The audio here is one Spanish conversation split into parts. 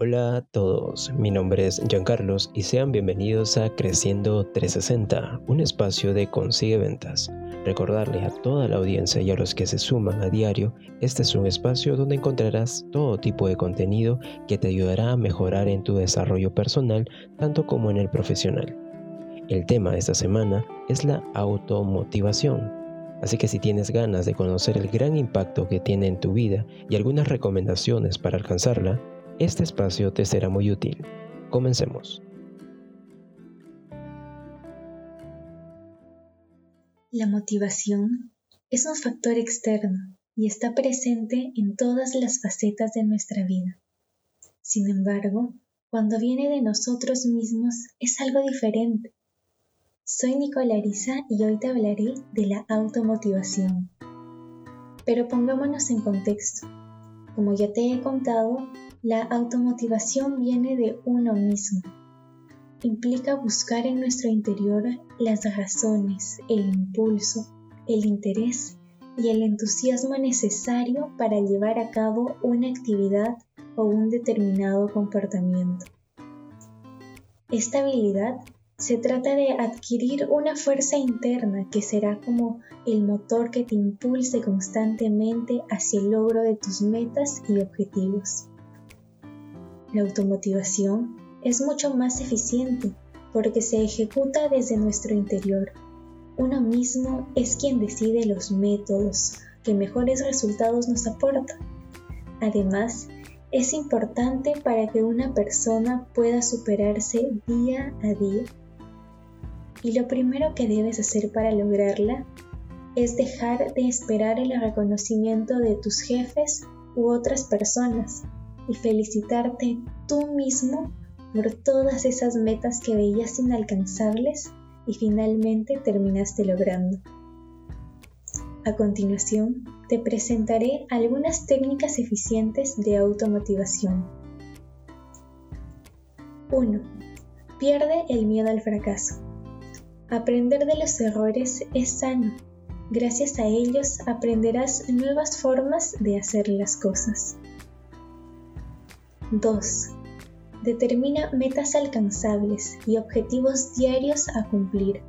Hola a todos, mi nombre es Giancarlos y sean bienvenidos a Creciendo 360, un espacio de consigue ventas. Recordarles a toda la audiencia y a los que se suman a diario, este es un espacio donde encontrarás todo tipo de contenido que te ayudará a mejorar en tu desarrollo personal, tanto como en el profesional. El tema esta semana es la automotivación. Así que si tienes ganas de conocer el gran impacto que tiene en tu vida y algunas recomendaciones para alcanzarla, este espacio te será muy útil. Comencemos. La motivación es un factor externo y está presente en todas las facetas de nuestra vida. Sin embargo, cuando viene de nosotros mismos es algo diferente. Soy Nicolarisa y hoy te hablaré de la automotivación. Pero pongámonos en contexto. Como ya te he contado, la automotivación viene de uno mismo. Implica buscar en nuestro interior las razones, el impulso, el interés y el entusiasmo necesario para llevar a cabo una actividad o un determinado comportamiento. Esta habilidad se trata de adquirir una fuerza interna que será como el motor que te impulse constantemente hacia el logro de tus metas y objetivos. La automotivación es mucho más eficiente porque se ejecuta desde nuestro interior. Uno mismo es quien decide los métodos que mejores resultados nos aportan. Además, es importante para que una persona pueda superarse día a día. Y lo primero que debes hacer para lograrla es dejar de esperar el reconocimiento de tus jefes u otras personas y felicitarte tú mismo por todas esas metas que veías inalcanzables y finalmente terminaste logrando. A continuación, te presentaré algunas técnicas eficientes de automotivación. 1. Pierde el miedo al fracaso. Aprender de los errores es sano. Gracias a ellos aprenderás nuevas formas de hacer las cosas. 2. Determina metas alcanzables y objetivos diarios a cumplir.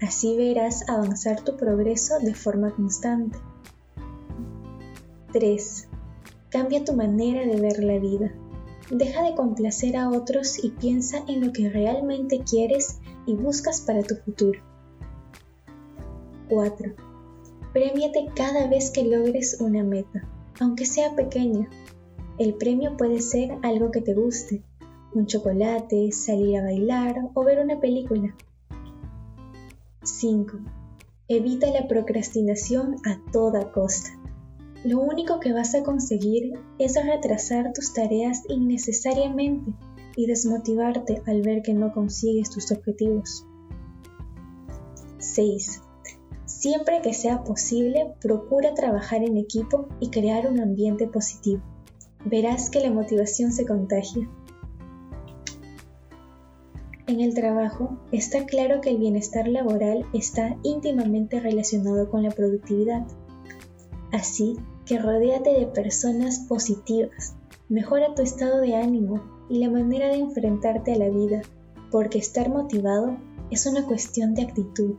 Así verás avanzar tu progreso de forma constante. 3. Cambia tu manera de ver la vida. Deja de complacer a otros y piensa en lo que realmente quieres y buscas para tu futuro. 4. Premiate cada vez que logres una meta, aunque sea pequeña, el premio puede ser algo que te guste, un chocolate, salir a bailar o ver una película. 5. Evita la procrastinación a toda costa. Lo único que vas a conseguir es retrasar tus tareas innecesariamente y desmotivarte al ver que no consigues tus objetivos. 6. Siempre que sea posible, procura trabajar en equipo y crear un ambiente positivo verás que la motivación se contagia. En el trabajo está claro que el bienestar laboral está íntimamente relacionado con la productividad. Así que rodéate de personas positivas, mejora tu estado de ánimo y la manera de enfrentarte a la vida, porque estar motivado es una cuestión de actitud.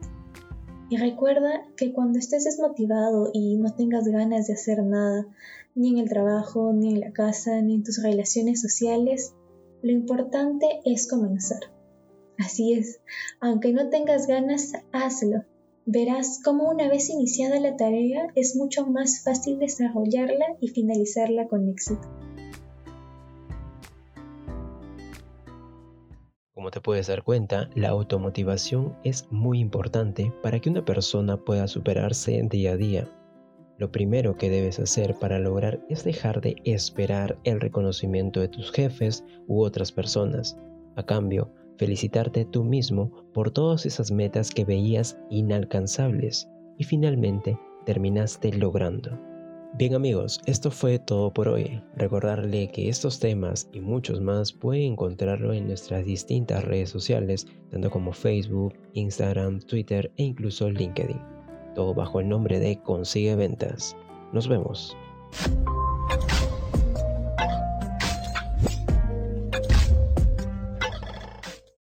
Y recuerda que cuando estés desmotivado y no tengas ganas de hacer nada, ni en el trabajo, ni en la casa, ni en tus relaciones sociales, lo importante es comenzar. Así es, aunque no tengas ganas, hazlo. Verás cómo una vez iniciada la tarea es mucho más fácil desarrollarla y finalizarla con éxito. Como te puedes dar cuenta, la automotivación es muy importante para que una persona pueda superarse día a día lo primero que debes hacer para lograr es dejar de esperar el reconocimiento de tus jefes u otras personas. A cambio, felicitarte tú mismo por todas esas metas que veías inalcanzables y finalmente terminaste logrando. Bien amigos, esto fue todo por hoy. Recordarle que estos temas y muchos más pueden encontrarlo en nuestras distintas redes sociales, tanto como Facebook, Instagram, Twitter e incluso LinkedIn todo bajo el nombre de Consigue Ventas. Nos vemos.